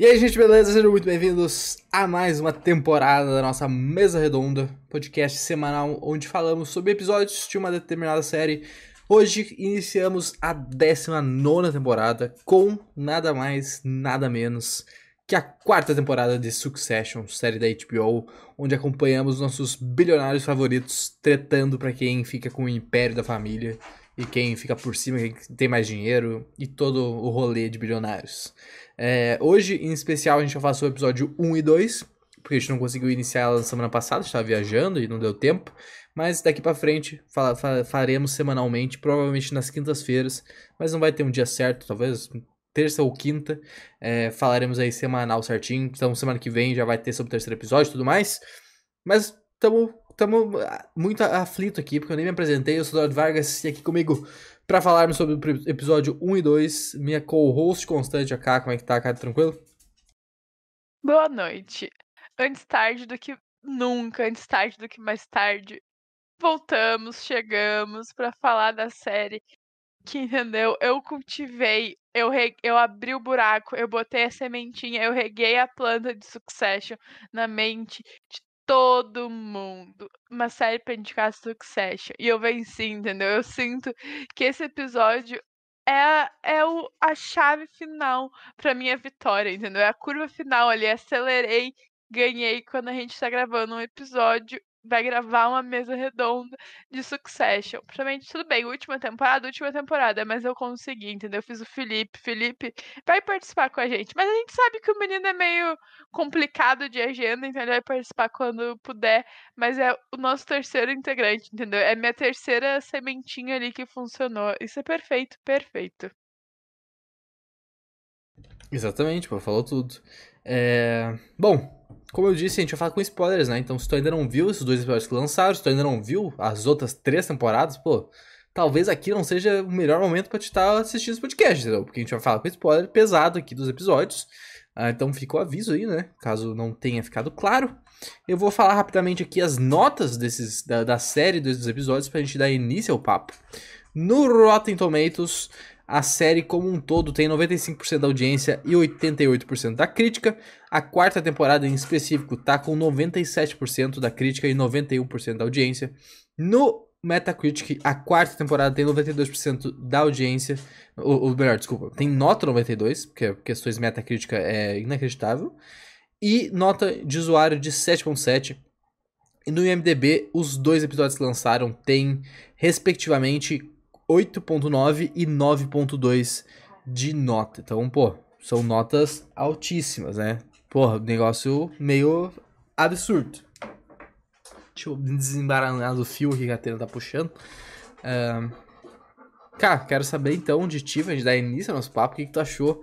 E aí, gente, beleza? Sejam muito bem-vindos a mais uma temporada da nossa Mesa Redonda, podcast semanal onde falamos sobre episódios de uma determinada série. Hoje iniciamos a 19 temporada com nada mais, nada menos que a quarta temporada de Succession, série da HBO, onde acompanhamos nossos bilionários favoritos tretando para quem fica com o império da família e quem fica por cima, quem tem mais dinheiro e todo o rolê de bilionários. É, hoje, em especial, a gente vai falar sobre o episódio 1 e 2, porque a gente não conseguiu iniciar ela na semana passada, estava viajando e não deu tempo. Mas daqui para frente fa fa faremos semanalmente, provavelmente nas quintas-feiras, mas não vai ter um dia certo, talvez terça ou quinta. É, falaremos aí semanal certinho. Então, semana que vem já vai ter sobre o terceiro episódio e tudo mais. Mas estamos muito aflito aqui, porque eu nem me apresentei. Eu sou Eduardo Vargas e aqui comigo para falarmos sobre o episódio 1 e 2, minha co-host constante, a Cá, como é que tá, Cá? Tranquilo? Boa noite. Antes tarde do que nunca, antes tarde do que mais tarde, voltamos, chegamos para falar da série que, entendeu? Eu cultivei, eu, re... eu abri o buraco, eu botei a sementinha, eu reguei a planta de Succession na mente de todo mundo uma série pra indicar Succession. E eu venci, entendeu? Eu sinto que esse episódio é, é o, a chave final pra minha vitória, entendeu? É a curva final ali. Acelerei, ganhei quando a gente tá gravando um episódio vai gravar uma mesa redonda de Succession. Principalmente, tudo bem, última temporada, última temporada, mas eu consegui, entendeu? Eu fiz o Felipe. Felipe vai participar com a gente. Mas a gente sabe que o menino é meio complicado de agenda, então ele vai participar quando puder. Mas é o nosso terceiro integrante, entendeu? É minha terceira sementinha ali que funcionou. Isso é perfeito, perfeito. Exatamente, pô, falou tudo. É... Bom, como eu disse, a gente vai falar com spoilers, né? Então, se tu ainda não viu esses dois episódios que lançaram, se tu ainda não viu as outras três temporadas, pô, talvez aqui não seja o melhor momento para te estar tá assistindo esse podcast, entendeu? Porque a gente vai falar com spoiler pesado aqui dos episódios. Ah, então fica o aviso aí, né? Caso não tenha ficado claro. Eu vou falar rapidamente aqui as notas desses, da, da série dos episódios pra gente dar início ao papo. No Rotten Tomatoes, a série como um todo tem 95% da audiência e 88% da crítica. A quarta temporada em específico tá com 97% da crítica e 91% da audiência. No Metacritic, a quarta temporada tem 92% da audiência. Ou, ou, melhor, desculpa, tem nota 92, porque questões Metacritic é inacreditável. E nota de usuário de 7.7. E no IMDB, os dois episódios que lançaram têm, respectivamente, 8.9 e 9.2 de nota. Então, pô, são notas altíssimas, né? Porra, negócio meio absurdo. Deixa eu desembaranar do fio que a Catena tá puxando. Uh, cara, quero saber então de ti, a gente dar início ao nosso papo, o que, que tu achou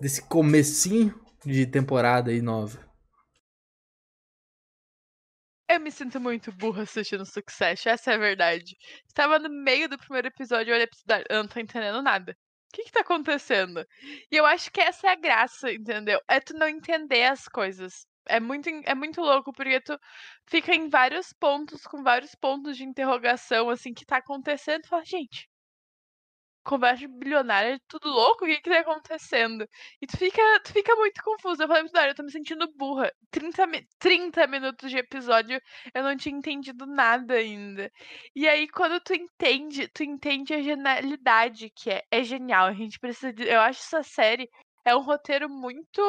desse comecinho de temporada aí nova? Eu me sinto muito burra assistindo Succession, essa é a verdade. Estava no meio do primeiro episódio e olhei pra eu não tô entendendo nada. O que que tá acontecendo? E eu acho que essa é a graça, entendeu? É tu não entender as coisas. É muito, é muito louco, porque tu fica em vários pontos, com vários pontos de interrogação, assim, que tá acontecendo. Tu fala, gente, conversa bilionária, tudo louco, o que que tá acontecendo? E tu fica, tu fica muito confuso. Eu falei pro eu tô me sentindo burra. 30, 30 minutos de episódio, eu não tinha entendido nada ainda. E aí, quando tu entende, tu entende a genialidade que é. É genial. A gente precisa. De, eu acho essa série é um roteiro muito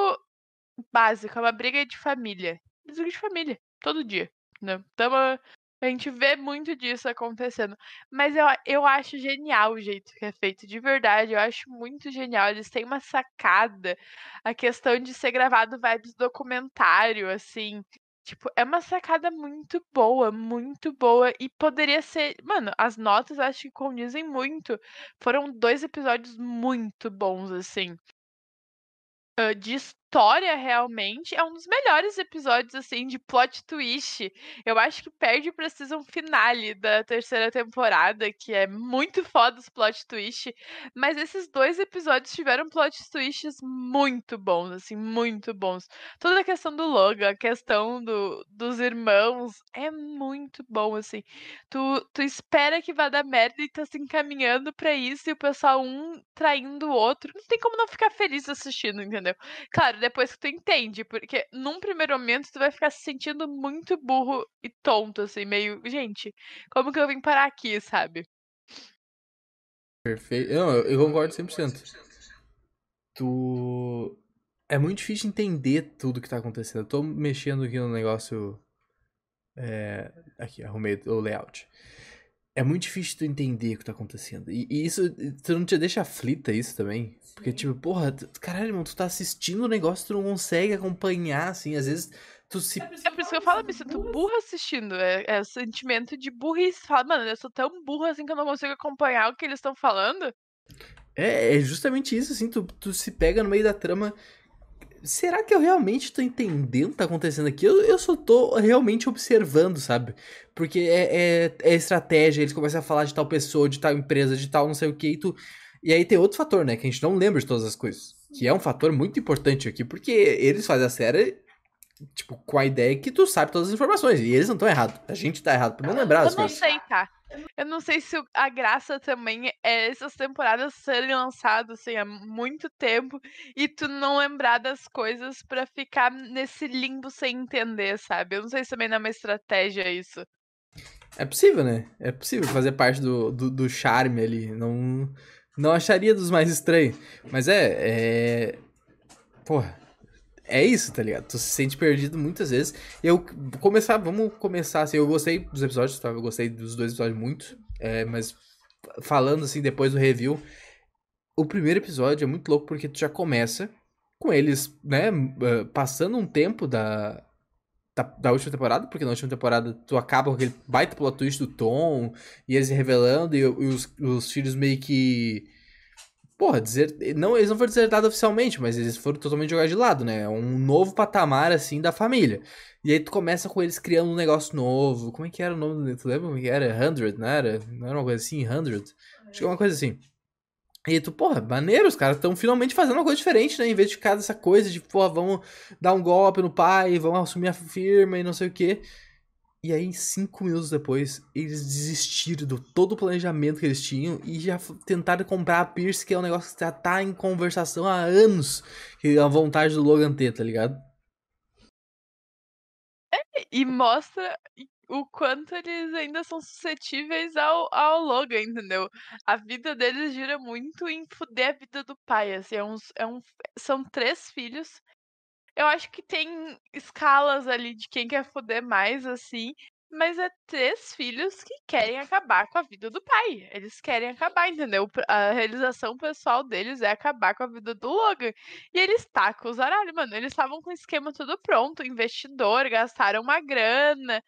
básico, é uma briga de família. Briga de família, todo dia. Né? Tamo, a gente vê muito disso acontecendo. Mas eu, eu acho genial o jeito que é feito, de verdade. Eu acho muito genial. Eles têm uma sacada. A questão de ser gravado vibes documentário, assim. Tipo, é uma sacada muito boa, muito boa. E poderia ser. Mano, as notas acho que condizem muito. Foram dois episódios muito bons, assim. Uh, de história realmente é um dos melhores episódios assim de plot twist. Eu acho que perde pra season finale da terceira temporada, que é muito foda os plot twist, mas esses dois episódios tiveram plot twists muito bons, assim, muito bons. Toda a questão do Logan, a questão do, dos irmãos é muito bom assim. Tu, tu espera que vá dar merda e tá se encaminhando para isso e o pessoal um traindo o outro. Não tem como não ficar feliz assistindo, entendeu? Claro, depois que tu entende, porque num primeiro momento tu vai ficar se sentindo muito burro e tonto, assim, meio, gente, como que eu vim parar aqui, sabe? Perfeito. Não, eu, concordo 100%. Tu. É muito difícil entender tudo que tá acontecendo. Eu tô mexendo aqui no negócio. É... Aqui, arrumei o layout. É muito difícil tu entender o que tá acontecendo. E, e isso, tu não te deixa aflita isso também? Porque, tipo, porra, tu, caralho, irmão, tu tá assistindo o negócio, tu não consegue acompanhar, assim, às vezes tu se. É por isso que eu falo, eu me sinto burra assistindo. É, é o sentimento de burrice. Fala, mano, eu sou tão burra assim que eu não consigo acompanhar o que eles estão falando. É, é justamente isso, assim, tu, tu se pega no meio da trama. Será que eu realmente tô entendendo o que tá acontecendo aqui? Eu, eu só tô realmente observando, sabe? Porque é, é, é estratégia, eles começam a falar de tal pessoa, de tal empresa, de tal não sei o que, e tu. E aí tem outro fator, né? Que a gente não lembra de todas as coisas. Que é um fator muito importante aqui, porque eles fazem a série tipo, com a ideia que tu sabe todas as informações. E eles não estão errados. A gente tá errado por não lembrar eu as coisas. Eu não sei, tá? Eu não sei se a graça também é essas temporadas serem lançadas assim, há muito tempo e tu não lembrar das coisas para ficar nesse limbo sem entender, sabe? Eu não sei se também não é uma estratégia isso. É possível, né? É possível fazer parte do, do, do charme ali. Não, não acharia dos mais estranhos. Mas é. é... Porra é isso, tá ligado? Tu se sente perdido muitas vezes. Eu começar, vamos começar assim. Eu gostei dos episódios, tá? Eu gostei dos dois episódios muito. É, mas falando assim, depois do review, o primeiro episódio é muito louco porque tu já começa com eles, né, passando um tempo da, da, da, última temporada, porque na última temporada tu acaba com aquele baita plot twist do Tom, e eles revelando, e, e os, os filhos meio que porra, dizer, não, eles não foram desertados oficialmente, mas eles foram totalmente jogados de lado, né? É um novo patamar, assim, da família. E aí tu começa com eles criando um negócio novo. Como é que era o nome? Tu lembra como que era? Hundred, não era? Não era uma coisa assim? Hundred? Acho que é uma coisa assim. E aí tu, porra, maneiro, os caras estão finalmente fazendo uma coisa diferente, né? Em vez de ficar dessa coisa de, porra, vamos dar um golpe no pai, vamos assumir a firma e não sei o quê. E aí, cinco minutos depois, eles desistiram do todo o planejamento que eles tinham e já tentaram comprar a Pierce, que é um negócio que já tá em conversação há anos. Que é a vontade do Logan ter, tá ligado? É, e mostra o quanto eles ainda são suscetíveis ao, ao Logan, entendeu? A vida deles gira muito em fuder a vida do pai. Assim, é uns, é um, são três filhos eu acho que tem escalas ali de quem quer foder mais, assim. Mas é três filhos que querem acabar com a vida do pai. Eles querem acabar, entendeu? A realização pessoal deles é acabar com a vida do Logan. E eles tacam os aralhos, mano. Eles estavam com o esquema tudo pronto, investidor, gastaram uma grana,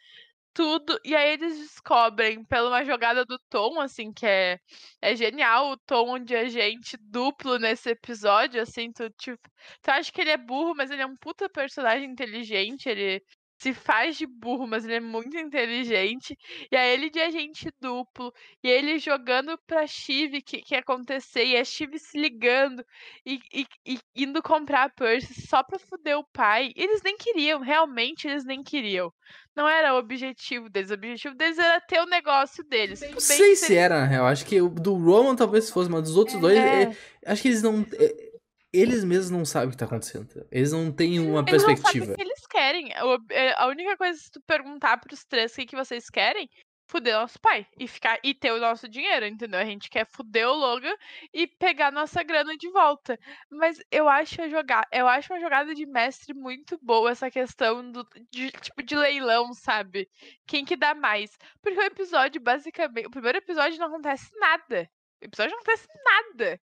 tudo. E aí eles descobrem, pela uma jogada do Tom, assim, que é, é genial, o Tom de agente duplo nesse episódio, assim, tu, tipo, tu acha que ele é burro, mas ele é um puta personagem inteligente, ele se faz de burro, mas ele é muito inteligente. E aí ele de agente duplo, e ele jogando pra Chive que, que ia acontecer, e a Chive se ligando e, e, e indo comprar a Percy só pra fuder o pai. Eles nem queriam, realmente eles nem queriam. Não era o objetivo deles, o objetivo deles era ter o negócio deles. Não sei se era, na real. Acho que o do Roman talvez fosse, mas dos outros é. dois, é, acho que eles não. É, eles mesmos não sabem o que tá acontecendo. Eles não têm uma eles perspectiva. Não sabem o que eles querem. É, a única coisa, se tu perguntar pros três o que, que vocês querem, fuder nosso pai e ficar e ter o nosso dinheiro, entendeu? A gente quer fuder o Logan e pegar nossa grana de volta. Mas eu acho a jogar, eu acho uma jogada de mestre muito boa essa questão do de, tipo de leilão, sabe? Quem que dá mais? Porque o episódio basicamente, o primeiro episódio não acontece nada. O episódio não acontece nada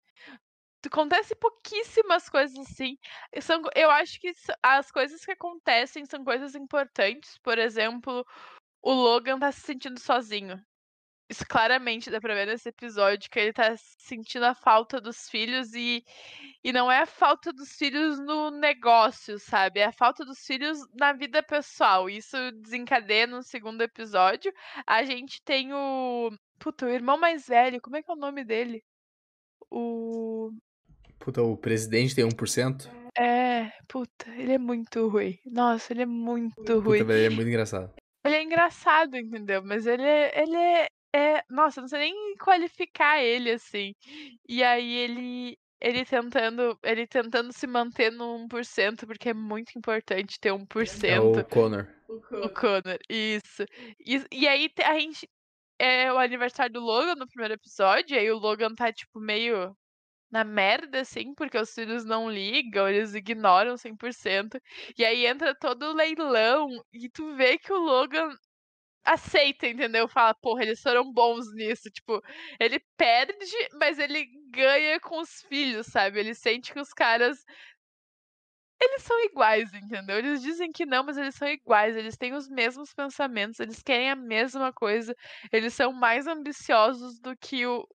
acontece pouquíssimas coisas assim. São, eu acho que as coisas que acontecem são coisas importantes. Por exemplo, o Logan tá se sentindo sozinho. Isso claramente dá pra ver nesse episódio que ele tá sentindo a falta dos filhos e, e não é a falta dos filhos no negócio, sabe? É a falta dos filhos na vida pessoal. Isso desencadeia no segundo episódio. A gente tem o. Puta, o irmão mais velho, como é que é o nome dele? O. Puta, o presidente tem 1%? É, puta, ele é muito ruim. Nossa, ele é muito puta, ruim. Puta, ele é muito engraçado. Ele é engraçado, entendeu? Mas ele, é, ele é, é. Nossa, não sei nem qualificar ele assim. E aí ele. ele tentando, ele tentando se manter no 1%, porque é muito importante ter 1%. É o Connor. O Connor, isso. E, e aí a gente. É o aniversário do Logan no primeiro episódio, e aí o Logan tá, tipo, meio na merda, assim, porque os filhos não ligam, eles ignoram 100%. E aí entra todo o leilão, e tu vê que o Logan aceita, entendeu? Fala, porra, eles foram bons nisso. Tipo, ele perde, mas ele ganha com os filhos, sabe? Ele sente que os caras. Eles são iguais, entendeu? Eles dizem que não, mas eles são iguais. Eles têm os mesmos pensamentos, eles querem a mesma coisa. Eles são mais ambiciosos do que o,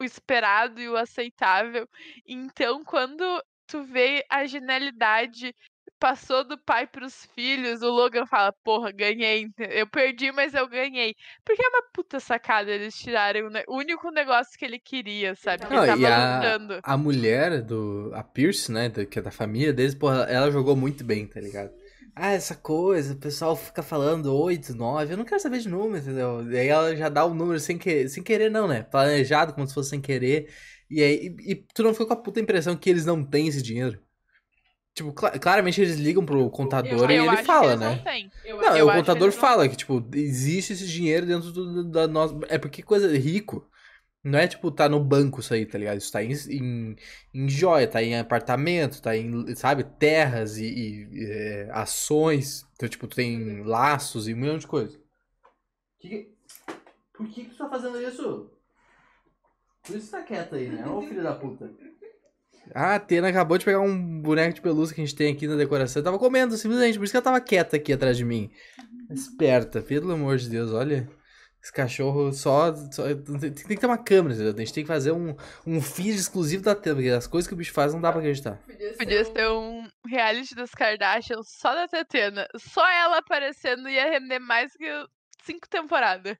o esperado e o aceitável. Então, quando tu vê a genialidade passou do pai pros filhos, o Logan fala, porra, ganhei. Eu perdi, mas eu ganhei. Porque é uma puta sacada eles tirarem o, ne o único negócio que ele queria, sabe? Não, ele tava e a, lutando. a mulher do. A Pierce, né? que é da família deles, porra, ela jogou muito bem, tá ligado? Ah, essa coisa, o pessoal fica falando 8, 9, eu não quero saber de número, entendeu? E aí ela já dá o número sem, que, sem querer, não, né? Planejado, como se fosse sem querer. E aí, e, e tu não ficou com a puta impressão que eles não têm esse dinheiro? Tipo, cla- claramente eles ligam pro contador e eu ele acho que fala, né? não têm. Não, eu o que contador não fala que, tipo, existe esse dinheiro dentro do, da nossa. É porque coisa rico. Não é tipo, tá no banco isso aí, tá ligado? Isso tá em, em, em joia, tá em apartamento, tá em, sabe, terras e, e, é, ações. Então, tipo, tu tem laços e um milhão de coisas. Que- Por que, que tu tá fazendo isso? Por isso tá quieto aí, né? Ô filho da puta. Ah, a Tena acabou de pegar um boneco de pelúcia que a gente tem aqui na decoração. Eu tava comendo, simplesmente. Por isso que ela tava quieta aqui atrás de mim. Esperta, pelo amor de Deus, olha. Esse cachorro só. só- tem, tem que ter uma câmera, entendeu? A gente tem que fazer um, um feed exclusivo da Tena, porque as coisas que o bicho faz não dá pra acreditar. Podia ser um reality das Kardashian só da Tetena. Só ela aparecendo ia render mais que cinco temporadas.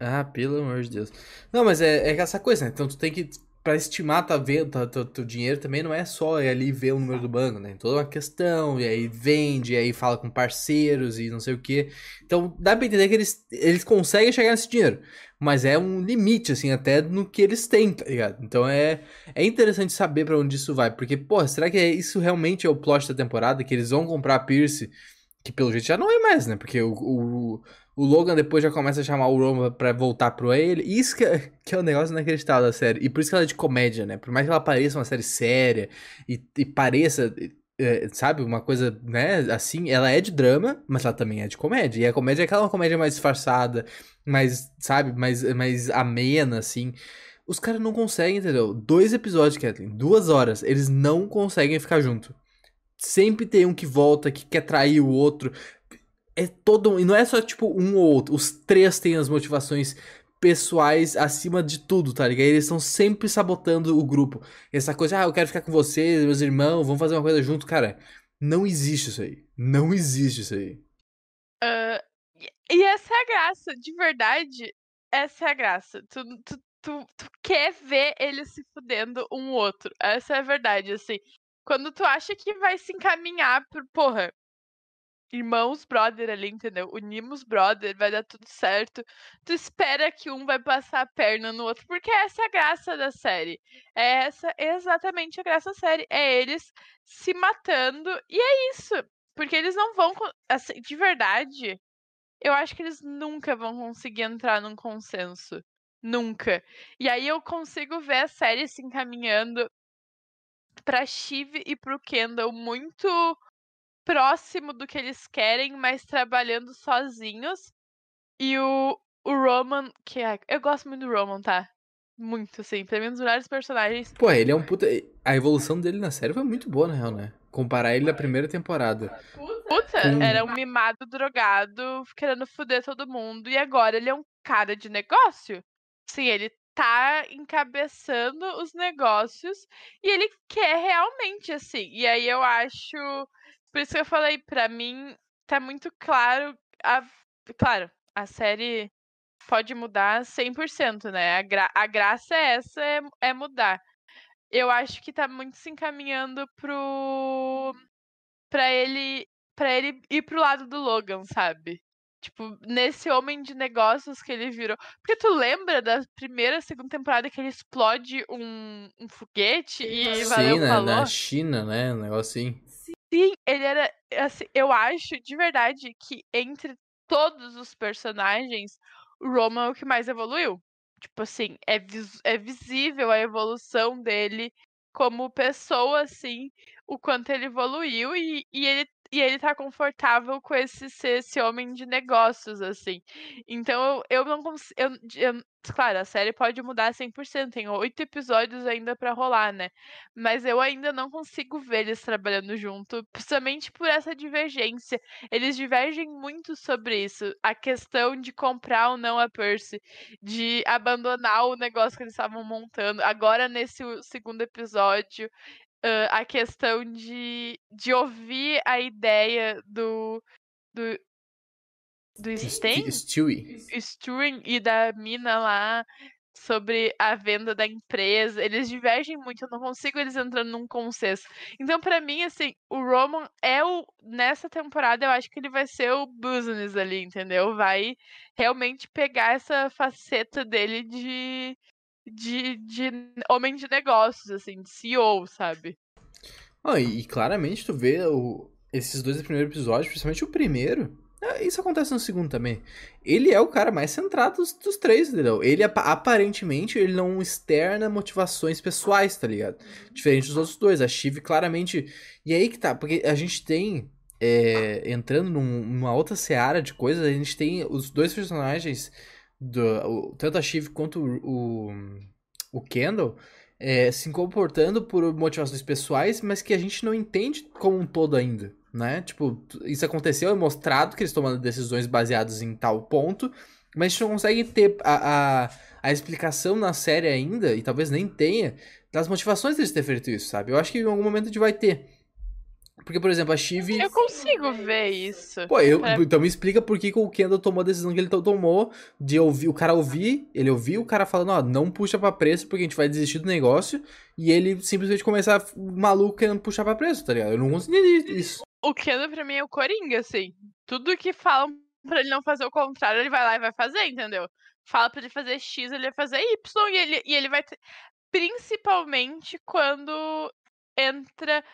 Ah, pelo amor de Deus. Não, mas é, é essa coisa, né? Então tu tem que. Pra estimar venda, teu, teu dinheiro também não é só ir ali ver o número do banco, né? Toda uma questão, e aí vende, e aí fala com parceiros e não sei o quê. Então dá pra entender que eles, eles conseguem chegar nesse dinheiro. Mas é um limite, assim, até no que eles têm, tá ligado? Então é, é interessante saber pra onde isso vai. Porque, porra, será que é- isso realmente é o plot da temporada? Que eles vão comprar a Pierce? Que pelo jeito já não é mais, né? Porque o, o, o Logan depois já começa a chamar o Roman pra voltar pro ele. Isso que é, que é o negócio inacreditável da série. E por isso que ela é de comédia, né? Por mais que ela pareça uma série séria e, e pareça, é, sabe, uma coisa, né, assim, ela é de drama, mas ela também é de comédia. E a comédia é aquela comédia mais disfarçada, mais, sabe, mais, mais amena, assim. Os caras não conseguem, entendeu? Dois episódios, Kathleen, duas horas, eles não conseguem ficar junto. Sempre tem um que volta, que quer trair o outro. É todo. E não é só tipo um ou outro. Os três têm as motivações pessoais acima de tudo, tá ligado? Eles estão sempre sabotando o grupo. Essa coisa, ah, eu quero ficar com vocês, meus irmãos, vamos fazer uma coisa junto, cara. Não existe isso aí. Não existe isso aí. E- e essa é a graça, de verdade, essa é a graça. Tu, tu, tu, tu quer ver eles se fudendo um outro. Essa é a verdade, assim. Quando tu acha que vai se encaminhar pro, porra, irmãos brother ali, entendeu? Unimos brother, vai dar tudo certo. Tu espera que um vai passar a perna no outro, porque essa é a graça da série. É essa exatamente a graça da série. É eles se matando, e é isso. Porque eles não vão. Assim, de verdade, eu acho que eles nunca vão conseguir entrar num consenso. Nunca. E aí eu consigo ver a série se encaminhando pra Shiv e pro Kendall muito próximo do que eles querem, mas trabalhando sozinhos. E o, o Roman, que é, eu gosto muito do Roman, tá? Muito, assim. Pra mim, um dos melhores personagens. Pô, ele é um puta. A evolução dele na série foi muito boa, na real, né? Comparar ele da primeira temporada. Puta, Com- era um mimado drogado, querendo foder todo mundo. E agora ele é um cara de negócio. Sim, ele tá encabeçando os negócios e ele quer realmente, assim. E aí eu acho. Por isso que eu falei, pra mim, tá muito claro. A, claro, a série pode mudar 100%, né? A, gra, a graça é essa, é, é mudar. Eu acho que tá muito se encaminhando pro. pra ele. pra ele ir pro lado do Logan, sabe? Tipo, nesse homem de negócios que ele virou. Porque tu lembra da primeira, segunda temporada que ele explode um, um foguete e Sim, valeu né, valor? na China, né? Um negócio assim. Sim, ele era. Assim, eu acho de verdade que entre todos os personagens, o Roman é o que mais evoluiu. Tipo assim, é, vis- é visível a evolução dele como pessoa, assim, o quanto ele evoluiu e, e ele. E ele tá confortável com esse ser esse homem de negócios, assim. Então eu, eu não consigo. Eu, eu- claro, a série pode mudar 100%, tem oito episódios ainda pra rolar, né? Mas eu ainda não consigo ver eles trabalhando junto, principalmente por essa divergência. Eles divergem muito sobre isso. A questão de comprar ou não a Percy, de abandonar o negócio que eles estavam montando. Agora, nesse segundo episódio, ãh, a questão de, de ouvir a ideia do. do. do Stewie. Sturing e da mina lá sobre a venda da empresa. Eles divergem muito, eu não consigo eles entrando num consenso. Então, pra mim, assim, o Roman é o. Nessa temporada, eu acho que ele vai ser o business ali, entendeu? Vai realmente pegar essa faceta dele de. De, de homem de negócios, assim, de CEO, sabe? Ah, e, claramente tu vê o- esses dois primeiros episódios, principalmente o primeiro. é, Isso acontece no segundo também. Ele é o cara mais centrado dos, dos três, entendeu? Ele apa- aparentemente ele não externa motivações pessoais, tá ligado? Diferente dos outros dois. A Shiv claramente. E aí que tá, porque a gente tem. é, entrando num- numa outra seara de coisas, a gente tem os dois personagens, do, o- tanto a Shiv quanto o, o, Kendall, é, se comportando por motivações pessoais, mas que a gente não entende como um todo ainda, né? Tipo, isso aconteceu, é mostrado que eles tomando decisões baseadas em tal ponto, mas a gente não consegue ter a, a, a explicação na série ainda, e talvez nem tenha, das motivações deles ter feito isso, sabe? Eu acho que em algum momento a gente vai ter. Porque, por exemplo, a Shiv... Eu consigo ver isso. Pô, eu, É. então me explica por que, que o Kendall tomou a decisão que ele to- tomou de ouvir, o cara ouvir, ele ouviu o cara falando, ó, não puxa pra preço porque a gente vai desistir do negócio, e ele simplesmente começar maluco querendo puxar pra preço, tá ligado? Eu não consegui isso. O Kendall pra mim é o Coringa, assim. Tudo que falam pra ele não fazer o contrário, ele vai lá e vai fazer, entendeu? Fala pra ele fazer X, ele vai fazer Y, e ele, e ele vai. ter- Principalmente quando entra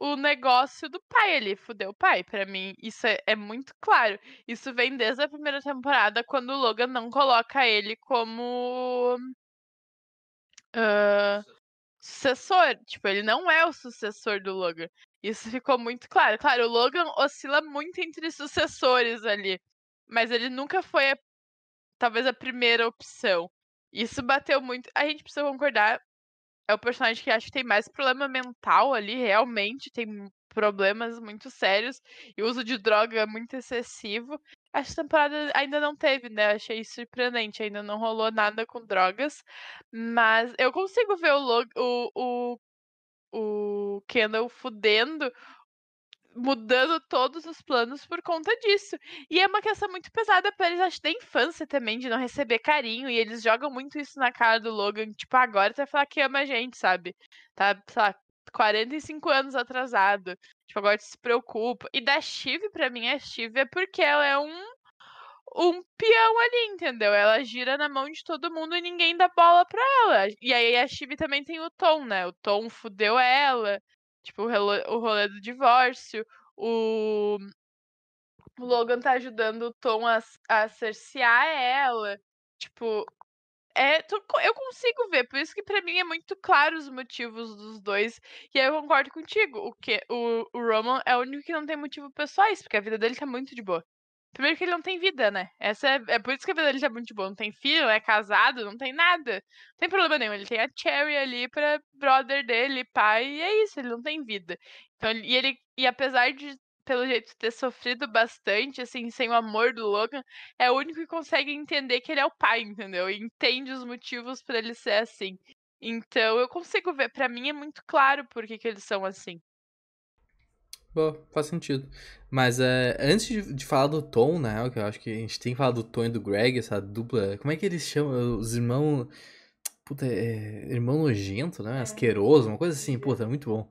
o negócio do pai ali, fudeu o pai. Pra mim, isso é, é muito claro. Isso vem desde a primeira temporada, quando o Logan não coloca ele como. ah, sucessor. Tipo, ele não é o sucessor do Logan. Isso ficou muito claro. Claro, o Logan oscila muito entre sucessores ali. Mas ele nunca foi, a- talvez, a primeira opção. Isso bateu muito. A gente precisa concordar. É o personagem que acho que tem mais problema mental ali, realmente. Tem problemas muito sérios. E o uso de droga é muito excessivo. Essa temporada ainda não teve, né? Achei surpreendente. Ainda não rolou nada com drogas. Mas eu consigo ver o, o, o, o Kendall fudendo, mudando todos os planos por conta disso. E é uma questão muito pesada pra eles, acho, da infância também, de não receber carinho. E eles jogam muito isso na cara do Logan. Tipo, agora você vai falar que ama a gente, sabe? Tá, sei lá, 45 anos atrasado. Tipo, agora tu se preocupa. E da Shiv, pra mim, a Shiv é porque ela é um um peão ali, entendeu? Ela gira na mão de todo mundo e ninguém dá bola pra ela. E aí a Chibi também tem o Tom, né? O Tom fudeu ela. Tipo, o rolê do divórcio. O, o Logan tá ajudando o Tom a, a cercear ela. Tipo, é, tu- eu consigo ver, por isso que pra mim é muito claro os motivos dos dois. E aí eu concordo contigo. O que o, o Roman é o único que não tem motivo pessoais, porque a vida dele tá muito de boa. Primeiro que ele não tem vida, né? Essa é, é por isso que a vida dele tá muito boa. Não tem filho, não é casado, não tem nada. Não tem problema nenhum. Ele tem a Cherry ali pra brother dele, pai, e é isso, ele não tem vida. Então, e ele e apesar de pelo jeito ter sofrido bastante, assim, sem o amor do Logan, é o único que consegue entender que ele é o pai, entendeu? E entende os motivos pra ele ser assim. Então, eu consigo ver, Pra mim é muito claro por que, que eles são assim. Bom, faz sentido. Mas é, antes de, de falar do Tom, né? Que eu acho que a gente tem que falar do Tom e do Greg, essa dupla. Como é que eles chamam? Os irmãos. Puta, é, irmão nojento, né? Asqueroso, uma coisa assim, puta, muito bom.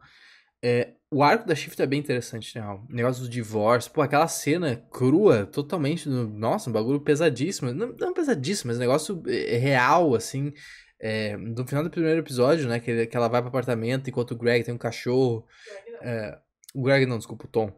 É, o arco da Shift é bem interessante, né? O negócio do divórcio, pô, aquela cena crua, totalmente, nossa, um bagulho pesadíssimo. Não, não pesadíssimo, mas um negócio é, real, assim. É, no final do primeiro episódio, né? Que, que ela vai pro apartamento enquanto o Greg tem um cachorro. É, o Greg não, desculpa, o Tom.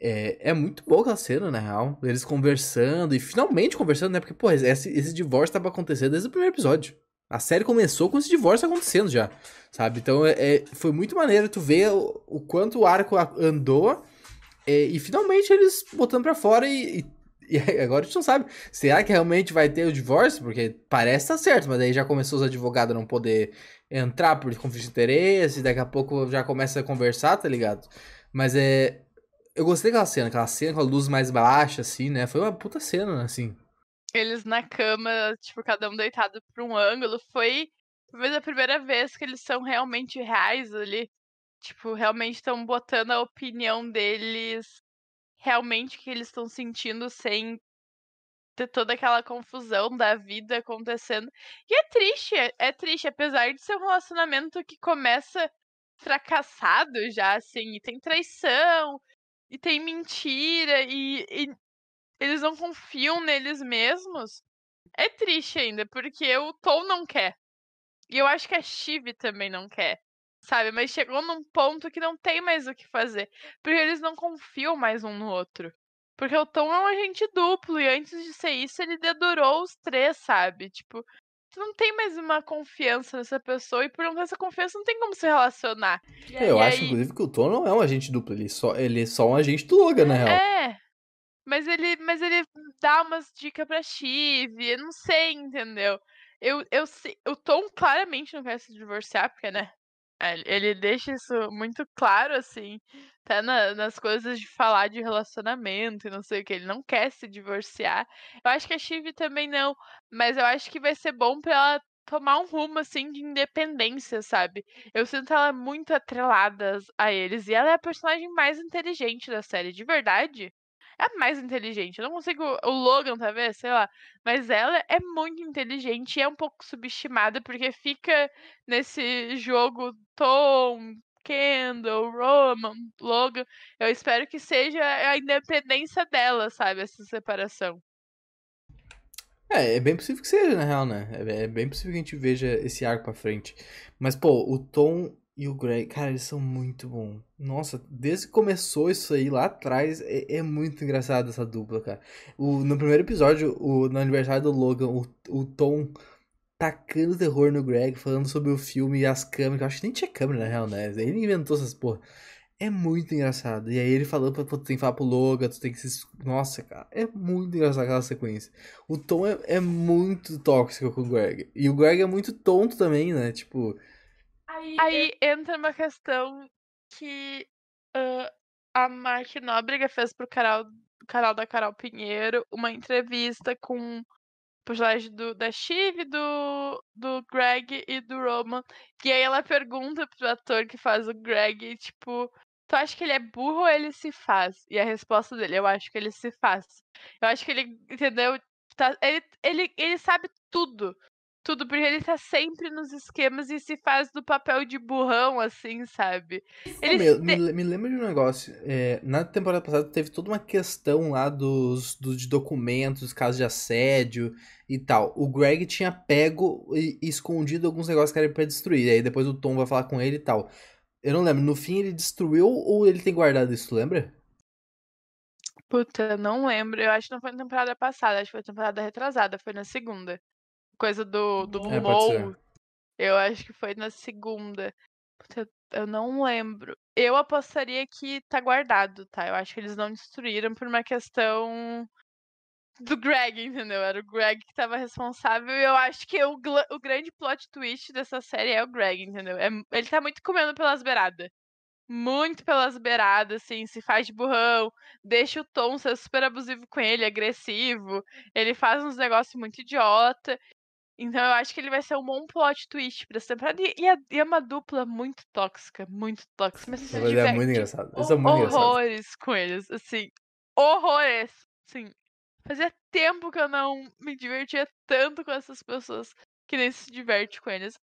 É, é muito boa aquela cena, na real. Eles conversando e finalmente conversando, né? Porque, pô, esse, esse divórcio tava acontecendo desde o primeiro episódio. A série começou com esse divórcio acontecendo já, sabe? Então é, é foi muito maneiro tu ver o, o quanto o arco andou é, e finalmente eles botando pra fora e, e, e, agora a gente não sabe. Será que realmente vai ter o divórcio? Porque parece tá certo, mas aí já começou os advogados não poder entrar por conflito de interesse, daqui a pouco já começa a conversar, tá ligado? Mas é. Eu gostei daquela cena, aquela cena com a luz mais baixa, assim, né? Foi uma puta cena, assim eles na cama, tipo, cada um deitado pra um ângulo, foi talvez a primeira vez que eles são realmente reais ali. Tipo, realmente estão botando a opinião deles, realmente que eles estão sentindo sem ter toda aquela confusão da vida acontecendo. E é triste, é, é triste, apesar de ser um relacionamento que começa fracassado já, assim, e tem traição, e tem mentira, e, e eles não confiam neles mesmos, é triste ainda, porque o Tom não quer. E eu acho que a Chive também não quer. Sabe? Mas chegou num ponto que não tem mais o que fazer. Porque eles não confiam mais um no outro. Porque o Tom é um agente duplo. E antes de ser isso, ele dedurou os três, sabe? Tipo, tu não tem mais uma confiança nessa pessoa. E por não ter essa confiança, não tem como se relacionar. É, eu e acho, aí... inclusive, que o Tom não é um agente duplo. Ele, só, ele é só um agente do Logan, na real. É. Mas ele, mas ele dá umas dicas pra Chive, eu não sei, entendeu? Eu, eu sei, o Tom claramente não quer se divorciar, porque, né? Ele deixa isso muito claro, assim, até na, nas coisas de falar de relacionamento e não sei o que. Ele não quer se divorciar. Eu acho que a Chive também não, mas eu acho que vai ser bom pra ela tomar um rumo, assim, de independência, sabe? Eu sinto ela muito atrelada a eles. E ela é a personagem mais inteligente da série, de verdade é a mais inteligente. Eu não consigo. O Logan, talvez, sei lá. Mas ela é muito inteligente e é um pouco subestimada, porque fica nesse jogo Tom, Kendall, Roman, Logan. Eu espero que seja a independência dela, sabe? Essa separação. É, é bem possível que seja, na real, né? É, é bem possível que a gente veja esse arco pra frente. Mas, pô, o Tom e o Greg, cara, eles são muito bons. Nossa, desde que começou isso aí lá atrás, é, é muito engraçado essa dupla, cara. O, no primeiro episódio, o, no aniversário do Logan, o, o Tom tacando terror no Greg, falando sobre o filme e as câmeras. Eu acho que nem tinha câmera, na real, né? Ele inventou essas porra. É muito engraçado. E aí ele falando pra tu tem que falar pro Logan, tu tem que se. Nossa, cara, é muito engraçado aquela sequência. O Tom é, é muito tóxico com o Greg. E o Greg é muito tonto também, né? Tipo. Aí, Aí entra uma questão que uh, a Mark Nóbrega fez pro canal, canal da Carol Pinheiro uma entrevista com o personagem do, da Shiv, do, do Greg e do Roman. E aí ela pergunta pro ator que faz o Greg, tipo, tu acha que ele é burro ou ele se faz? E a resposta dele, eu acho que ele se faz. Eu acho que ele, entendeu? Tá, ele, ele, ele sabe tudo tudo, porque ele tá sempre nos esquemas e se faz do papel de burrão, assim, sabe? Ele me, te... me, lembra de um negócio. É, na temporada passada teve toda uma questão lá dos, dos de documentos, casos de assédio e tal. O Greg tinha pego e, e escondido alguns negócios que eram pra destruir. E aí depois o Tom vai falar com ele e tal. Eu não lembro, no fim ele destruiu ou ele tem guardado isso, lembra? Puta, não lembro. Eu acho que não foi na temporada passada, acho que foi na temporada retrasada, foi na segunda coisa do, do é, Mou. Eu acho que foi na segunda. Eu não lembro. Eu apostaria que tá guardado, tá? Eu acho que eles não destruíram por uma questão do Greg, entendeu? Era o Greg que tava responsável. E eu acho que o, o grande plot twist dessa série é o Greg, entendeu? É, ele tá muito comendo pelas beiradas. Muito pelas beiradas, assim, se faz de burrão, deixa o Tom ser super abusivo com ele, agressivo. Ele faz uns negócios muito idiota. Então eu acho que ele vai ser um bom plot twist pra essa temporada. E, é, e é uma dupla muito tóxica, muito tóxica. Mas, mas é muito engraçado. Isso é muito horrores engraçado. com eles, assim. Horrores. Assim, fazia tempo que eu não me divertia tanto com essas pessoas que nem se diverte com eles.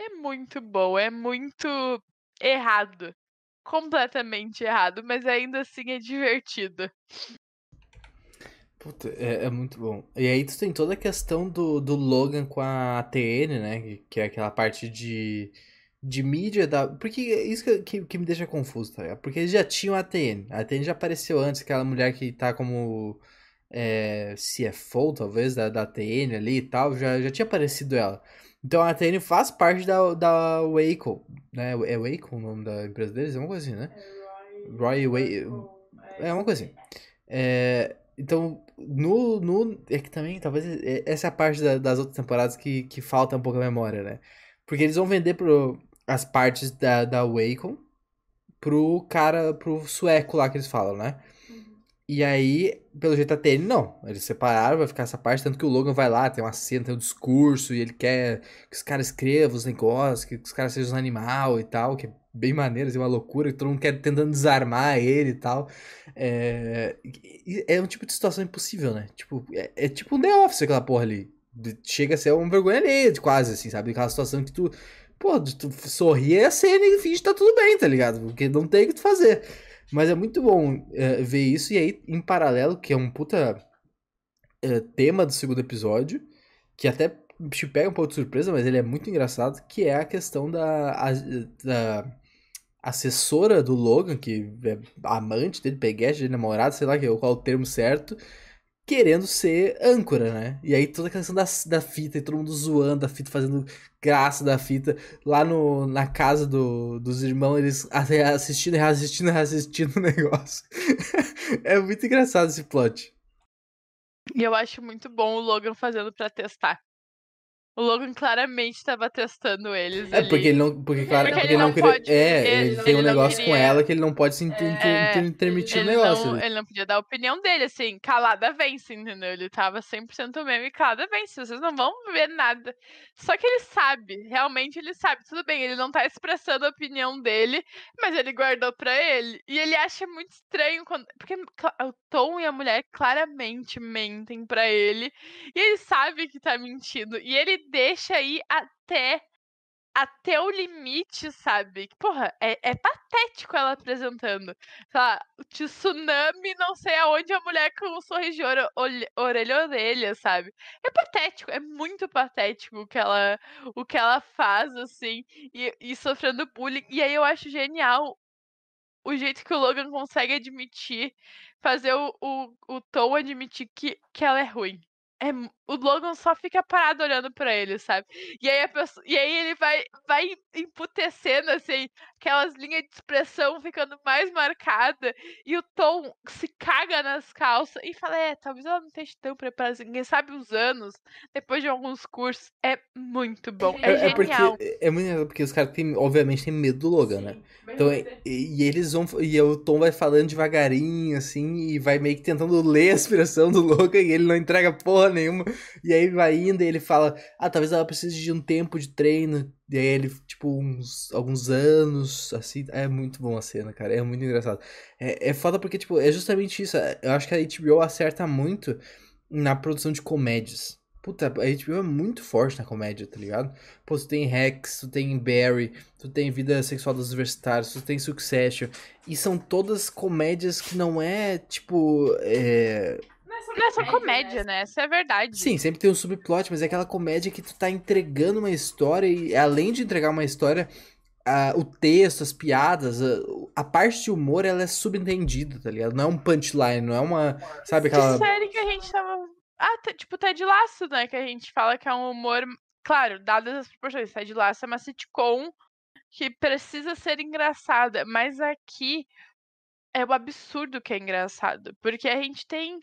É muito bom, é muito errado. completamente errado, mas ainda assim é divertido. Puta, é, é, muito bom. E aí tu tem toda a questão do, do Logan com a ATN, né? Que é aquela parte de, de mídia da. Porque é isso que, que, que me deixa confuso, tá ligado? Porque eles já tinham a ATN. A ATN já apareceu antes, aquela mulher que tá como é, CFO, talvez, da, da ATN ali e tal. Já, já tinha aparecido ela. Então a ATN faz parte da, da Waco, né? É Waco o nome da empresa deles? É uma coisa assim, né? É Roy, Roy Waco. É uma coisa assim. É, então, no, no. É que também, talvez. É, essa é a parte da, das outras temporadas que, que falta um pouco a memória, né? Porque eles vão vender pro, as partes da, da Wacom pro cara. pro sueco lá que eles falam, né? Uhum. E aí, pelo jeito até ele, não. Eles separaram, vai ficar essa parte, tanto que o Logan vai lá, tem uma cena, tem um discurso, e ele quer que os caras escrevam os negócios, que os caras sejam um animal e tal, que é bem maneiro, assim, uma loucura, que todo mundo quer tentando desarmar ele e tal. É, é um tipo de situação impossível, né? Tipo, é, é tipo um The Office aquela porra ali. Chega a ser uma vergonha alheia, quase, assim, sabe? Aquela situação que tu, pô, tu sorri a cena e finge que tá tudo bem, tá ligado? Porque não tem o que tu fazer. Mas é muito bom é, ver isso, e aí, em paralelo, que é um puta é, tema do segundo episódio, que até te pega um pouco de surpresa, mas ele é muito engraçado, que é a questão da, a, da assessora do Logan, que é amante dele, peguete dele, namorado, sei lá qual é o termo certo, querendo ser âncora, né? E aí toda a questão da, da fita, e todo mundo zoando da fita, fazendo graça da fita. Lá no, na casa do, dos irmãos, eles assistindo reassistindo reassistindo o negócio. é muito engraçado esse plot. E eu acho muito bom o Logan fazendo para testar. O Logan claramente estava testando eles. É, ali. porque ele não. Porque, claro, porque, porque ele não, queria. Pode, é, ele, ele tem um negócio queria, com ela que ele não pode se é, intermitir o negócio. Não, ele não podia dar a opinião dele, assim, calada vence, entendeu? Ele tava 100% mesmo e calada vence. Vocês não vão ver nada. Só que ele sabe, realmente ele sabe. Tudo bem, ele não tá expressando a opinião dele, mas ele guardou pra ele. E ele acha muito estranho quando. Porque o Tom e a mulher claramente mentem pra ele. E ele sabe que tá mentindo. E ele deixa ir até até o limite, sabe? Porra, é, é patético ela apresentando. Sei o tsunami, não sei aonde a mulher com um sorriso de orelha a orelha, sabe? É patético, é muito patético o que ela, o que ela faz, assim, e, e sofrendo bullying. E aí eu acho genial o jeito que o Logan consegue admitir, fazer o, o, o Tom admitir que, que ela é ruim. É, o Logan só fica parado olhando para ele, sabe? E aí, pessoa, e aí ele vai, vai emputecendo, assim, aquelas linhas de expressão ficando mais marcada. E o Tom se caga nas calças e fala: É, talvez ela não esteja tão preparada. Assim, ninguém sabe os anos, depois de alguns cursos. É muito bom. É, é, é genial. Porque, é muito porque os caras, têm, obviamente, têm medo do Logan, Sim, né? Então, e, e, eles vão. E o Tom vai falando devagarinho, assim, e vai meio que tentando ler a expressão do Logan e ele não entrega porra nenhuma. E aí vai indo e ele fala: Ah, talvez ela precise de um tempo de treino. E aí ele, tipo, uns, alguns anos, assim. É muito bom a cena, cara. É muito engraçado. É, é foda porque, tipo, é justamente isso. Eu acho que a HBO acerta muito na produção de comédias. Puta, a HBO é muito forte na comédia, tá ligado? Pô, tu tem Rex, tu tem Barry, tu tem Vida Sexual dos Universitários, tu tem Succession. E são todas comédias que não é, tipo. É não é só comédia, né? Isso é verdade. Sim, sempre tem um subplot, mas é aquela comédia que tu tá entregando uma história e além de entregar uma história, uh, o texto, as piadas, uh, a parte de humor, ela é subentendida, tá ligado? Não é um punchline, não é uma, sabe aquela... Que série que a gente tava... Ah, tipo, Ted Laço, né? Que a gente fala que é um humor... Claro, dadas as proporções, Ted Laço é uma sitcom que precisa ser engraçada, mas aqui é o absurdo que é engraçado, porque a gente tem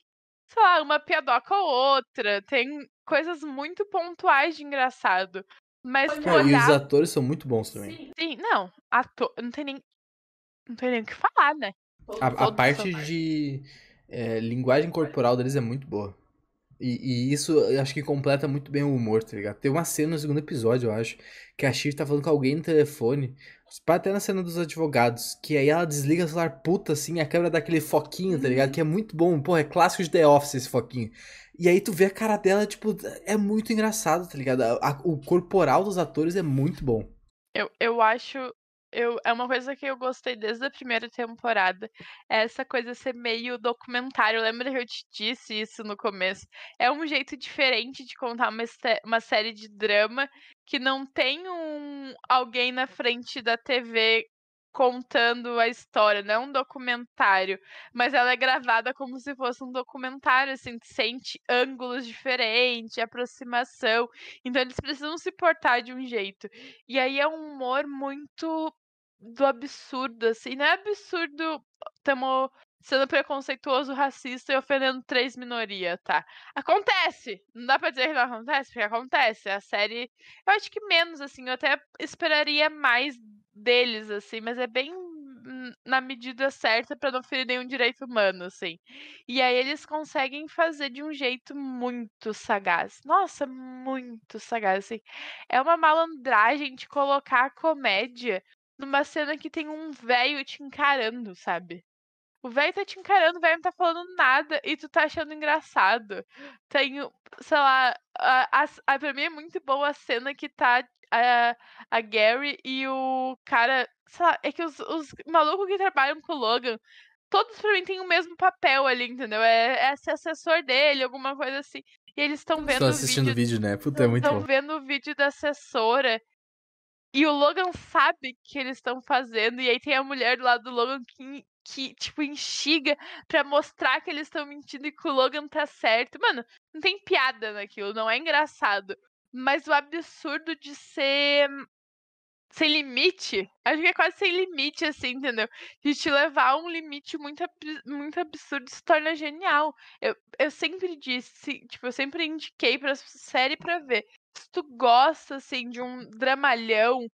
sei lá, uma piadoca ou outra. Tem coisas muito pontuais de engraçado. Mas é, olhar... E os atores são muito bons também. Sim, sim não. Ator... Não tem nem. Não tem nem o que falar, né? A, a parte de é, linguagem corporal deles é muito boa. E, e, isso eu acho que completa muito bem o humor, tá ligado? Tem uma cena no segundo episódio, eu acho, que a Shiv tá falando com alguém no telefone. Até na cena dos advogados, que aí ela desliga o celular puta assim, a câmera dá aquele foquinho, tá ligado? Uhum. Que é muito bom, pô, é clássico de The Office esse foquinho. E aí tu vê a cara dela, tipo, é muito engraçado, tá ligado? A, a, o corporal dos atores é muito bom. Eu, eu acho eu, é uma coisa que eu gostei desde a primeira temporada. É essa coisa ser meio documentário. Lembra que eu te disse isso no começo? É um jeito diferente de contar uma, uma série de drama que não tem um alguém na frente da TV contando a história, não é um documentário, mas ela é gravada como se fosse um documentário, assim, sente ângulos diferentes, aproximação. Então eles precisam se portar de um jeito. E aí é um humor muito do absurdo, assim, não é absurdo, estamos sendo preconceituoso, racista e ofendendo três minorias, tá? Acontece! Não dá pra dizer que não acontece, porque acontece. A série, eu acho que menos, assim, eu até esperaria mais deles, assim, mas é bem na medida certa para não ferir nenhum direito humano, assim. E aí eles conseguem fazer de um jeito muito sagaz. Nossa, muito sagaz, assim. É uma malandragem de colocar a comédia numa cena que tem um velho te encarando, sabe? O velho tá te encarando, o velho não tá falando nada e tu tá achando engraçado. Tem, sei lá, a, a, a, pra mim é muito boa a cena que tá a, a Gary e o cara. Sei lá, é que os, os malucos que trabalham com o Logan, todos pra mim têm o mesmo papel ali, entendeu? É, é ser assessor dele, alguma coisa assim. E eles estão vendo. Estão assistindo o vídeo, né? Puta, é muito. Estão vendo o vídeo da assessora. E o Logan sabe que eles estão fazendo. E aí tem a mulher do lado do Logan que, que tipo, instiga pra mostrar que eles estão mentindo e que o Logan tá certo. Mano, não tem piada naquilo, não é engraçado. Mas o absurdo de ser sem limite, acho que é quase sem limite, assim, entendeu? De te levar a um limite muito, muito absurdo se torna genial. Eu, eu sempre disse, tipo, eu sempre indiquei pra série pra ver. Se tu gosta, assim, de um dramalhão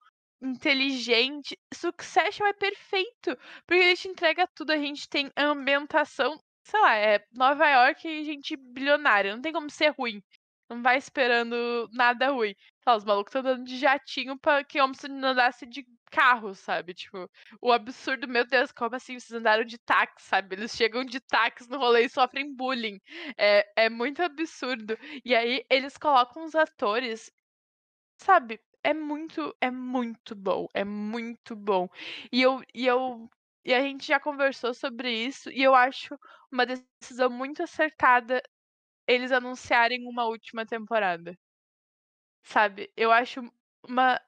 inteligente, Succession é perfeito, porque ele te entrega tudo. A gente tem ambientação, sei lá, é Nova York e gente bilionária, não tem como ser ruim. Não vai esperando nada ruim. Os malucos estão andando de jatinho pra que homem se andasse de carro, sabe? Tipo, o absurdo, meu Deus, como assim vocês andaram de táxi, sabe? Eles chegam de táxi no rolê e sofrem bullying. É, é muito absurdo. E aí eles colocam os atores, sabe? É muito, é muito bom. É muito bom. E eu, e eu e a gente já conversou sobre isso, e eu acho uma decisão muito acertada eles anunciarem uma última temporada. Sabe? Eu acho uma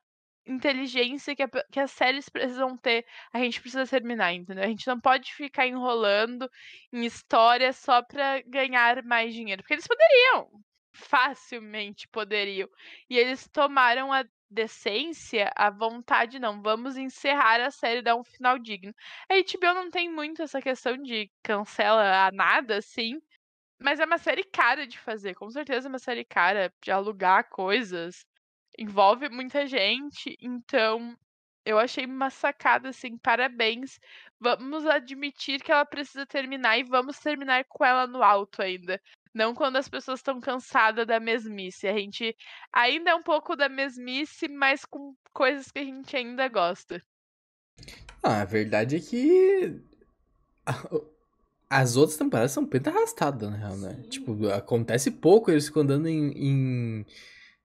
inteligência que, a, que as séries precisam ter. A gente precisa terminar, entendeu? A gente não pode ficar enrolando em história só pra ganhar mais dinheiro. Porque eles poderiam. Facilmente poderiam. E eles tomaram a decência, a vontade, não. Vamos encerrar a série dar um final digno. A HBO não tem muito essa questão de cancela a nada, assim. Mas é uma série cara de fazer, com certeza é uma série cara de alugar coisas. Envolve muita gente, então eu achei uma sacada assim, parabéns. Vamos admitir que ela precisa terminar e vamos terminar com ela no alto ainda. Não quando as pessoas estão cansadas da mesmice. A gente ainda é um pouco da mesmice, mas com coisas que a gente ainda gosta. Ah, a verdade é que as outras temporadas são penta arrastadas, na real, né? Tipo, acontece pouco, eles ficam andando em, em,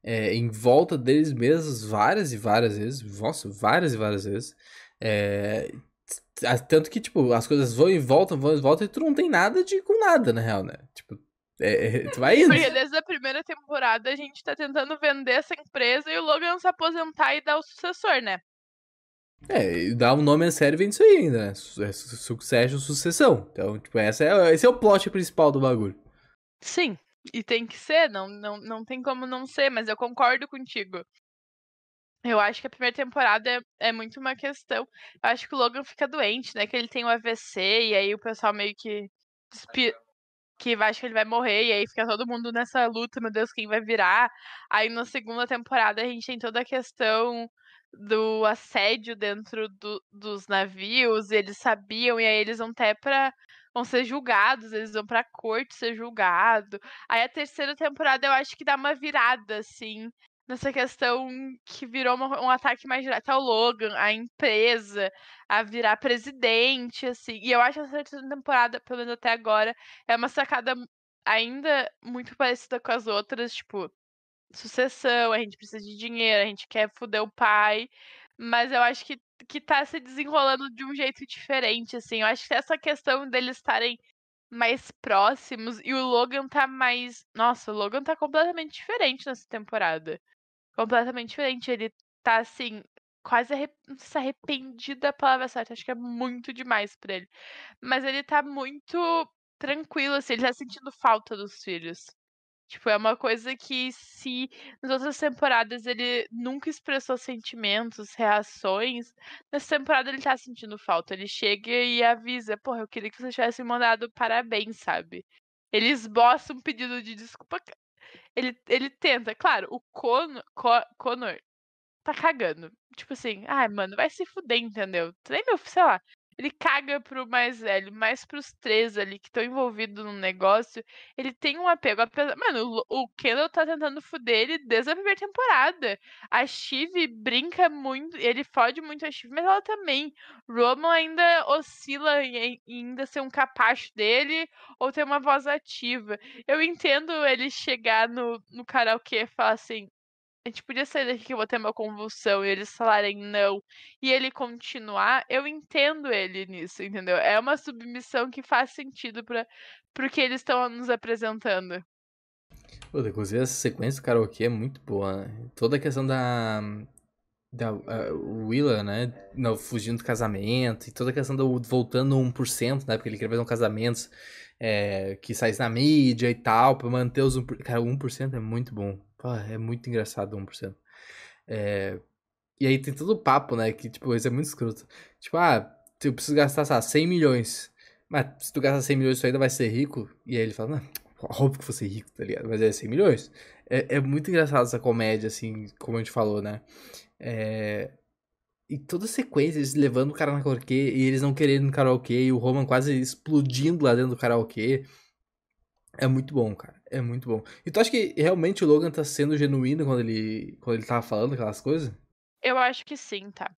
é, em volta deles mesmos várias e várias vezes. Nossa, várias e várias vezes. É, tanto que, tipo, as coisas vão e voltam, vão e voltam, e tu não tem nada de com nada, na real, né? Tipo, é, é tu vai indo. Porque desde a primeira temporada a gente tá tentando vender essa empresa e o Logan se aposentar e dar o sucessor, né? É, dá um nome à série vem disso aí ainda, né? É Succession, sucessão. Então, tipo, essa é, esse é o plot principal do bagulho. Sim, e tem que ser, não, não, não tem como não ser, mas eu concordo contigo. Eu acho que a primeira temporada é, é muito uma questão. Eu acho que o Logan fica doente, né? Que ele tem o AVC e aí o pessoal meio que que acha que ele vai morrer, e aí fica todo mundo nessa luta, meu Deus, quem vai virar? Aí na segunda temporada a gente tem toda a questão do assédio dentro do, dos navios, eles sabiam, e aí eles vão até pra. vão ser julgados, eles vão pra corte ser julgado. Aí a terceira temporada eu acho que dá uma virada, assim, nessa questão que virou uma, um ataque mais direto ao Logan, a empresa, a virar presidente, assim. E eu acho que essa terceira temporada, pelo menos até agora, é uma sacada ainda muito parecida com as outras, tipo sucessão, a gente precisa de dinheiro, a gente quer foder o pai, Mas eu acho que, que tá se desenrolando de um jeito diferente, assim. Eu acho que essa questão deles estarem mais próximos e o Logan tá mais. Nossa, o Logan tá completamente diferente nessa temporada. Completamente diferente. Ele tá assim, quase sei se arrependido da palavra certa, acho que é muito demais pra ele. Mas ele tá muito tranquilo, assim, ele tá sentindo falta dos filhos. Tipo, é uma coisa que se nas outras temporadas ele nunca expressou sentimentos, reações, nessa temporada ele tá sentindo falta. Ele chega e avisa, porra, eu queria que você tivesse mandado parabéns, sabe? Ele esboça um pedido de desculpa. Ele, ele tenta, claro, o Conor, Conor tá cagando. Tipo assim, ai, mano, vai se fuder, entendeu? Nem meu, sei lá. Ele caga pro mais velho, mais pros três ali que estão envolvidos no negócio. Ele tem um apego. Apesar... Mano, o, o Kendall tá tentando fuder ele desde a primeira temporada. A Shiv brinca muito, ele fode muito a Shiv, mas ela também. Roman ainda oscila em, em ainda ser um capacho dele ou ter uma voz ativa. Eu entendo ele chegar no, no karaokê e falar assim: a gente podia sair daqui que eu vou ter uma convulsão e eles falarem não e ele continuar, eu entendo ele nisso, entendeu? É uma submissão que faz sentido para pro que eles estão nos apresentando. Pô, inclusive essa sequência do karaokê é muito boa, né? Toda a questão da. Da uh, Willa, né? Não, fugindo do casamento, e toda a questão do voltando 1%, né? Porque ele queria fazer um casamento é, que saísse na mídia e tal, pra manter os 1%. Cara, 1% é muito bom. Pô, é muito engraçado 1%. É... E aí tem todo o papo, né? Que, tipo, isso é muito escroto. Tipo, ah, eu preciso gastar, lá, 100 milhões. Mas se tu gastar 100 milhões, tu ainda vai ser rico? E aí ele fala, não, óbvio que você rico, tá ligado? Mas é 100 milhões. É, é muito engraçado essa comédia, assim, como a gente falou, né? É... E toda a sequência, eles levando o cara na karaokê e eles não querendo no karaokê e o Roman quase explodindo lá dentro do karaokê. É muito bom, cara. É muito bom. E tu acha que realmente o Logan tá sendo genuíno quando ele, quando ele tava falando aquelas coisas? Eu acho que sim, tá.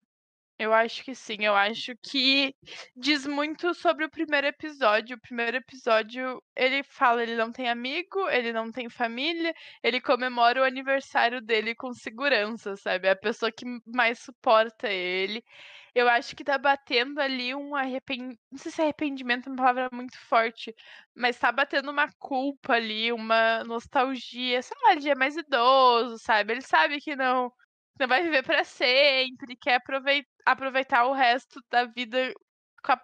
Eu acho que sim. Eu acho que diz muito sobre o primeiro episódio. O primeiro episódio, ele fala, ele não tem amigo, ele não tem família, ele comemora o aniversário dele com segurança, sabe? É a pessoa que mais suporta ele eu acho que tá batendo ali um arrependimento. Não sei se arrependimento é uma palavra muito forte, mas tá batendo uma culpa ali, uma nostalgia. Sei lá, ele é mais idoso, sabe? Ele sabe que não, não vai viver para sempre, quer aproveitar, aproveitar o resto da vida com a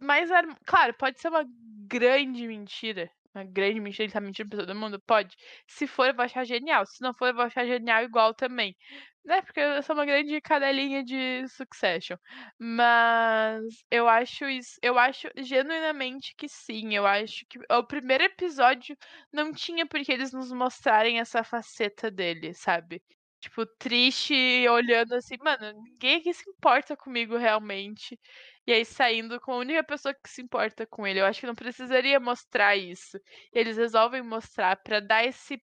mais. Claro, pode ser uma grande mentira. Uma grande mentira, ele tá mentindo pra todo mundo? Pode. Se for, eu vou achar genial. Se não for, eu vou achar genial igual também. Né, porque eu sou uma grande cadelinha de Succession. Mas eu acho isso. Eu acho genuinamente que sim. Eu acho que o primeiro episódio não tinha por que eles nos mostrarem essa faceta dele, sabe? Tipo, triste, olhando assim, mano, ninguém aqui se importa comigo realmente. E aí saindo com a única pessoa que se importa com ele. Eu acho que não precisaria mostrar isso. E eles resolvem mostrar para dar esse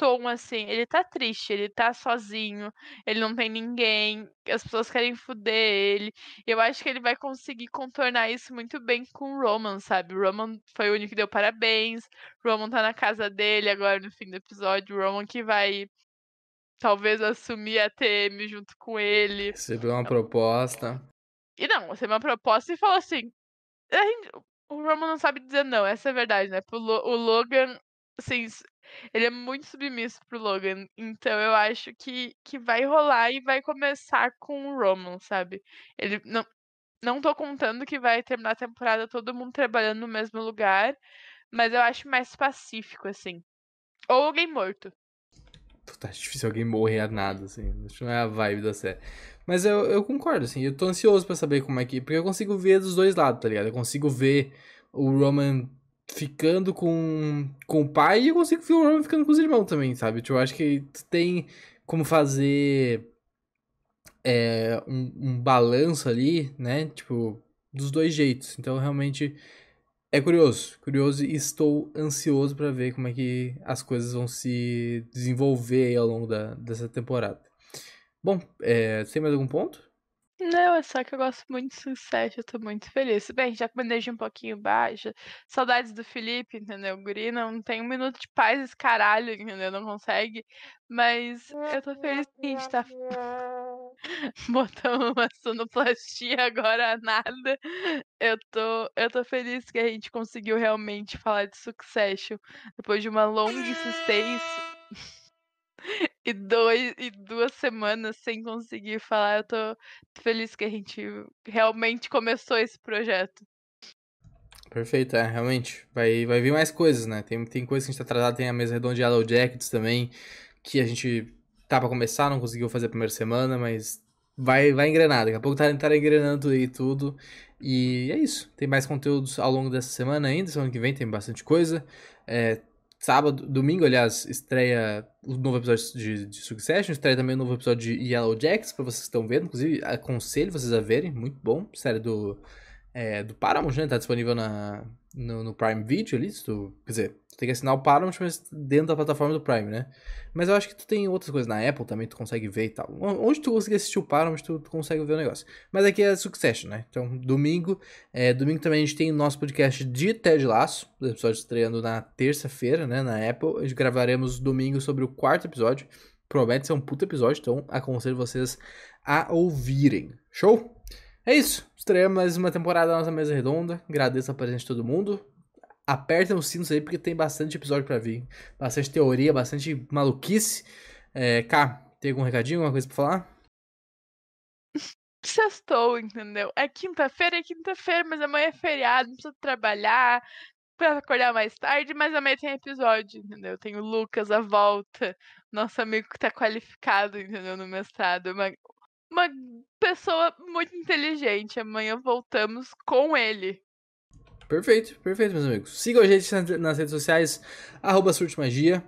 tom, assim, ele tá triste, ele tá sozinho, ele não tem ninguém, as pessoas querem fuder ele. Eu acho que ele vai conseguir contornar isso muito bem com o Roman, sabe? O Roman foi o único que deu parabéns, o Roman tá na casa dele agora no fim do episódio, o Roman que vai talvez assumir a TM junto com ele. Recebeu uma proposta. E não, recebeu uma proposta e falou assim. o Roman não sabe dizer não, essa é a verdade, né? O Logan, assim, ele é muito submisso pro Logan. Então eu acho que, que vai rolar e vai começar com o Roman, sabe? Ele não. Não tô contando que vai terminar a temporada todo mundo trabalhando no mesmo lugar, mas eu acho mais pacífico, assim. Ou alguém morto. Tá difícil alguém morrer a nada, assim. Acho não é a vibe da série. Mas eu, eu concordo, assim. Eu tô ansioso para saber como é que. Porque eu consigo ver dos dois lados, tá ligado? Eu consigo ver o Roman ficando com, com o pai e eu consigo ver o Roman ficando com os irmãos também, sabe? Tipo, eu acho que tem como fazer é, um, um balanço ali, né? Tipo, dos dois jeitos. Então, realmente é curioso, curioso e estou ansioso para ver como é que as coisas vão se desenvolver ao longo da, dessa temporada. Bom, é, tem mais algum ponto? Não, é só que eu gosto muito de Succession, eu tô muito feliz. Bem, já energia um pouquinho baixa, saudades do Felipe, entendeu? O guri não tem um minuto de paz esse caralho, entendeu? Não consegue, mas eu tô feliz que a gente tá Botamos uma sonoplastia, agora nada. Eu tô, eu tô feliz que a gente conseguiu realmente falar de Succession depois de uma longa insistência e, dois, e duas semanas sem conseguir falar. Eu tô feliz que a gente realmente começou esse projeto. Perfeito, é, realmente. Vai, vai vir mais coisas, né? Tem, tem coisas que a gente tá atrasado, tem a mesa redonda de Yellow Jackets também, que a gente tá pra começar, não conseguiu fazer a primeira semana, mas vai, vai engrenar. Daqui a pouco tá, tá engrenando aí tudo. E é isso. Tem mais conteúdos ao longo dessa semana ainda. Semana que vem tem bastante coisa. É, sábado, domingo, aliás, estreia o novo episódio de, de Succession. Estreia também o novo episódio de Yellow Jacks, pra vocês que estão vendo. Inclusive, aconselho vocês a verem. Muito bom. Série do, é, do Paramount, né? Tá disponível na, no, no Prime Video ali. Tu, quer dizer, tem que assinar o Paramount, mas dentro da plataforma do Prime, né? Mas eu acho que tu tem outras coisas na Apple também, tu consegue ver e tal. Onde tu conseguir assistir o Paramount, tu, tu consegue ver o negócio. Mas aqui é Succession, né? Então, domingo. É, domingo também a gente tem o nosso podcast de Ted Laço. O episódio estreando na terça-feira, né? Na Apple. A gente gravaremos domingo sobre o quarto episódio. Promete ser um puto episódio, então aconselho vocês a ouvirem. Show? É isso. Estreamos mais uma temporada da nossa mesa redonda. Agradeço a presença de todo mundo. Apertem os sinos aí, porque tem bastante episódio para vir. Bastante teoria, bastante maluquice. É, tem algum recadinho, alguma coisa pra falar? Sextou, entendeu? É quinta-feira, é quinta-feira, mas amanhã é feriado, não precisa trabalhar, pra acordar mais tarde, mas amanhã tem episódio, entendeu? Tem o Lucas, a volta, nosso amigo que tá qualificado, entendeu, no mestrado. Uma, uma pessoa muito inteligente. Amanhã voltamos com ele. Perfeito, perfeito, meus amigos. Sigam a gente nas redes sociais, arroba Magia.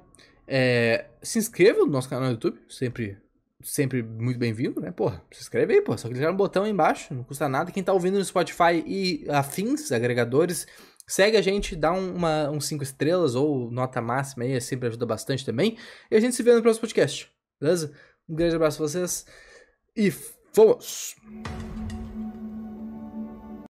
É, se inscreva no nosso canal no YouTube, sempre, sempre muito bem-vindo, né? Porra, se inscreve aí, pô. Só clicar no botão aí embaixo, não custa nada. Quem tá ouvindo no Spotify e afins, agregadores, segue a gente, dá uma, uns 5 estrelas ou nota máxima aí, sempre ajuda bastante também. E a gente se vê no próximo podcast, beleza? Um grande abraço a vocês e fomos!